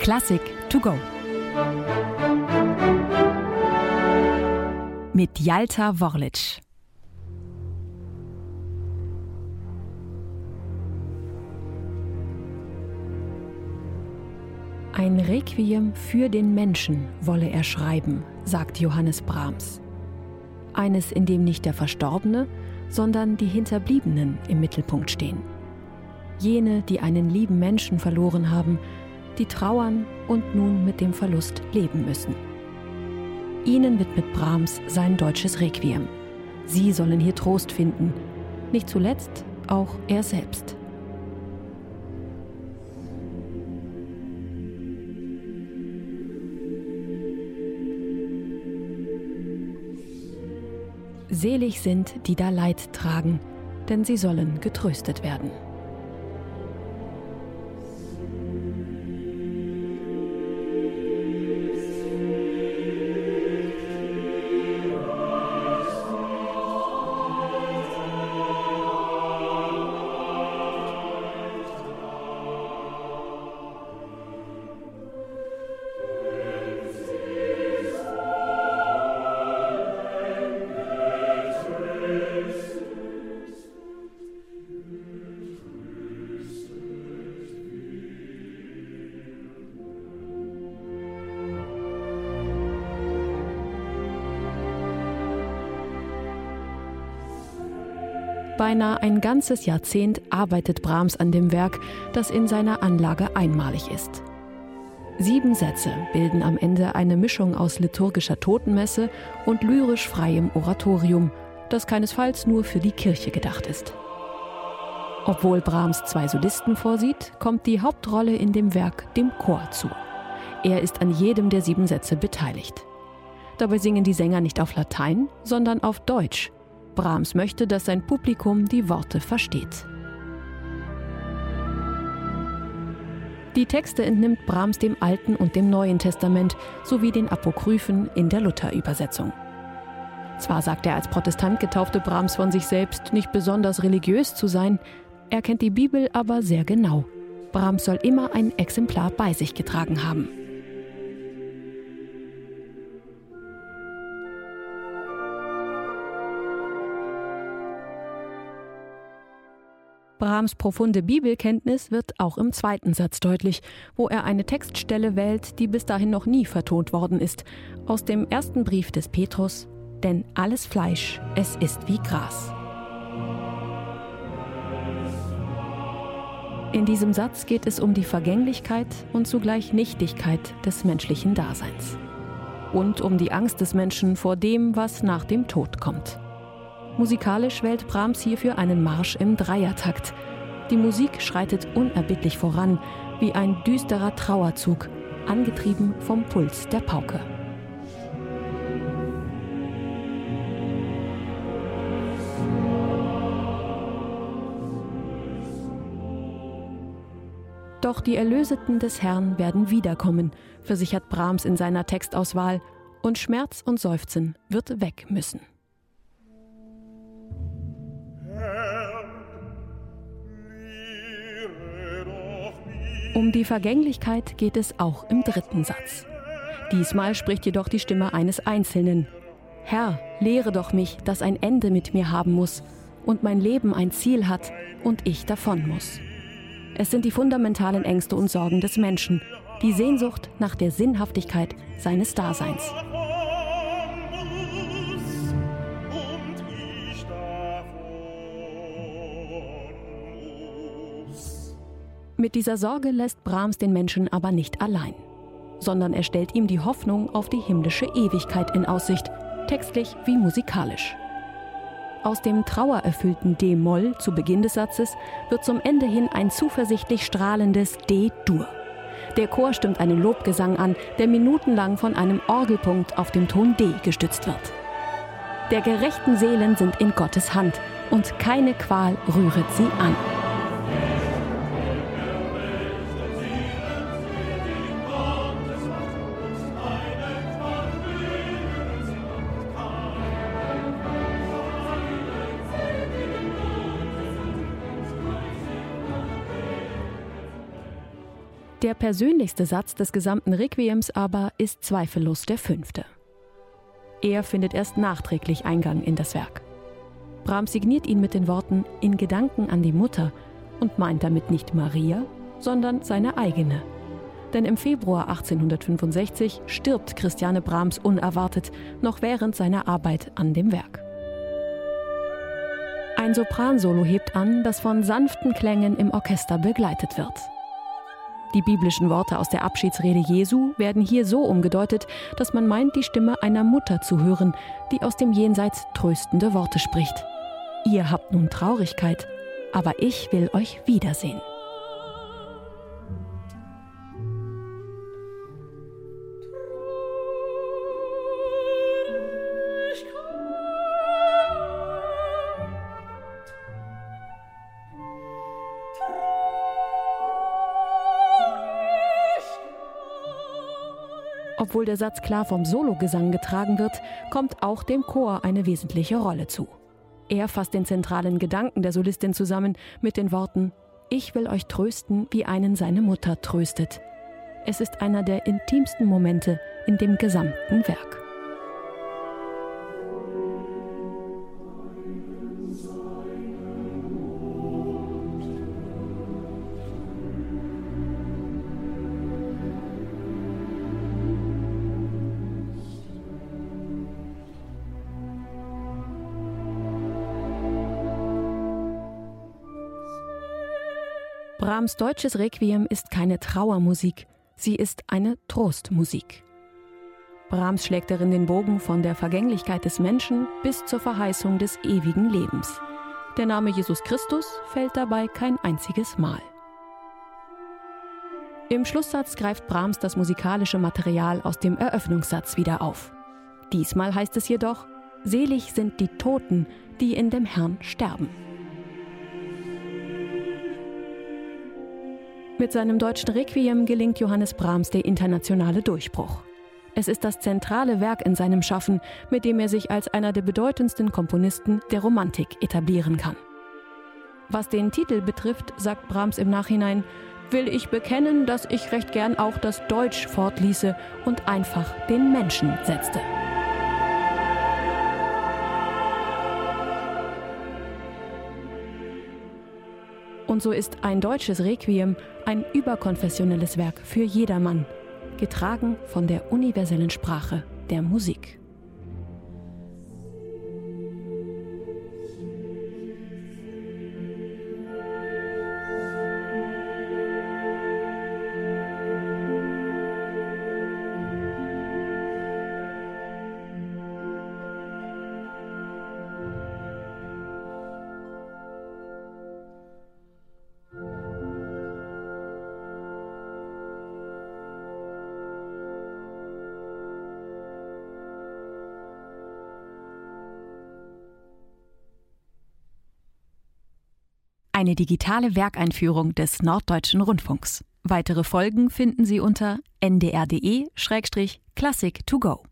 Klassik to go. Mit Jalta Worlic. Ein Requiem für den Menschen wolle er schreiben, sagt Johannes Brahms. Eines, in dem nicht der Verstorbene, sondern die Hinterbliebenen im Mittelpunkt stehen. Jene, die einen lieben Menschen verloren haben, die trauern und nun mit dem Verlust leben müssen. Ihnen widmet Brahms sein deutsches Requiem. Sie sollen hier Trost finden, nicht zuletzt auch er selbst. Selig sind, die da Leid tragen, denn sie sollen getröstet werden. Beinahe ein ganzes Jahrzehnt arbeitet Brahms an dem Werk, das in seiner Anlage einmalig ist. Sieben Sätze bilden am Ende eine Mischung aus liturgischer Totenmesse und lyrisch freiem Oratorium, das keinesfalls nur für die Kirche gedacht ist. Obwohl Brahms zwei Solisten vorsieht, kommt die Hauptrolle in dem Werk dem Chor zu. Er ist an jedem der sieben Sätze beteiligt. Dabei singen die Sänger nicht auf Latein, sondern auf Deutsch, Brahms möchte, dass sein Publikum die Worte versteht. Die Texte entnimmt Brahms dem Alten und dem Neuen Testament sowie den Apokryphen in der Luther-Übersetzung. Zwar sagt der als Protestant getaufte Brahms von sich selbst nicht besonders religiös zu sein, er kennt die Bibel aber sehr genau. Brahms soll immer ein Exemplar bei sich getragen haben. Brahms profunde Bibelkenntnis wird auch im zweiten Satz deutlich, wo er eine Textstelle wählt, die bis dahin noch nie vertont worden ist, aus dem ersten Brief des Petrus, denn alles Fleisch, es ist wie Gras. In diesem Satz geht es um die Vergänglichkeit und zugleich Nichtigkeit des menschlichen Daseins. Und um die Angst des Menschen vor dem, was nach dem Tod kommt. Musikalisch wählt Brahms hierfür einen Marsch im Dreiertakt. Die Musik schreitet unerbittlich voran, wie ein düsterer Trauerzug, angetrieben vom Puls der Pauke. Doch die Erlöseten des Herrn werden wiederkommen, versichert Brahms in seiner Textauswahl, und Schmerz und Seufzen wird weg müssen. Um die Vergänglichkeit geht es auch im dritten Satz. Diesmal spricht jedoch die Stimme eines Einzelnen. Herr, lehre doch mich, dass ein Ende mit mir haben muss und mein Leben ein Ziel hat und ich davon muss. Es sind die fundamentalen Ängste und Sorgen des Menschen, die Sehnsucht nach der Sinnhaftigkeit seines Daseins. Mit dieser Sorge lässt Brahms den Menschen aber nicht allein, sondern er stellt ihm die Hoffnung auf die himmlische Ewigkeit in Aussicht, textlich wie musikalisch. Aus dem trauererfüllten D-Moll zu Beginn des Satzes wird zum Ende hin ein zuversichtlich strahlendes D-Dur. Der Chor stimmt einen Lobgesang an, der minutenlang von einem Orgelpunkt auf dem Ton D gestützt wird. Der gerechten Seelen sind in Gottes Hand und keine Qual rühret sie an. Der persönlichste Satz des gesamten Requiems aber ist zweifellos der fünfte. Er findet erst nachträglich Eingang in das Werk. Brahms signiert ihn mit den Worten in Gedanken an die Mutter und meint damit nicht Maria, sondern seine eigene. Denn im Februar 1865 stirbt Christiane Brahms unerwartet, noch während seiner Arbeit an dem Werk. Ein Sopransolo hebt an, das von sanften Klängen im Orchester begleitet wird. Die biblischen Worte aus der Abschiedsrede Jesu werden hier so umgedeutet, dass man meint, die Stimme einer Mutter zu hören, die aus dem Jenseits tröstende Worte spricht. Ihr habt nun Traurigkeit, aber ich will euch wiedersehen. Obwohl der Satz klar vom Sologesang getragen wird, kommt auch dem Chor eine wesentliche Rolle zu. Er fasst den zentralen Gedanken der Solistin zusammen mit den Worten Ich will euch trösten, wie einen seine Mutter tröstet. Es ist einer der intimsten Momente in dem gesamten Werk. Brahms deutsches Requiem ist keine Trauermusik, sie ist eine Trostmusik. Brahms schlägt darin den Bogen von der Vergänglichkeit des Menschen bis zur Verheißung des ewigen Lebens. Der Name Jesus Christus fällt dabei kein einziges Mal. Im Schlusssatz greift Brahms das musikalische Material aus dem Eröffnungssatz wieder auf. Diesmal heißt es jedoch, Selig sind die Toten, die in dem Herrn sterben. Mit seinem deutschen Requiem gelingt Johannes Brahms der internationale Durchbruch. Es ist das zentrale Werk in seinem Schaffen, mit dem er sich als einer der bedeutendsten Komponisten der Romantik etablieren kann. Was den Titel betrifft, sagt Brahms im Nachhinein, will ich bekennen, dass ich recht gern auch das Deutsch fortließe und einfach den Menschen setzte. Und so ist ein deutsches Requiem ein überkonfessionelles Werk für jedermann, getragen von der universellen Sprache der Musik. Eine digitale Werkeinführung des Norddeutschen Rundfunks. Weitere Folgen finden Sie unter ndr.de-classic to go.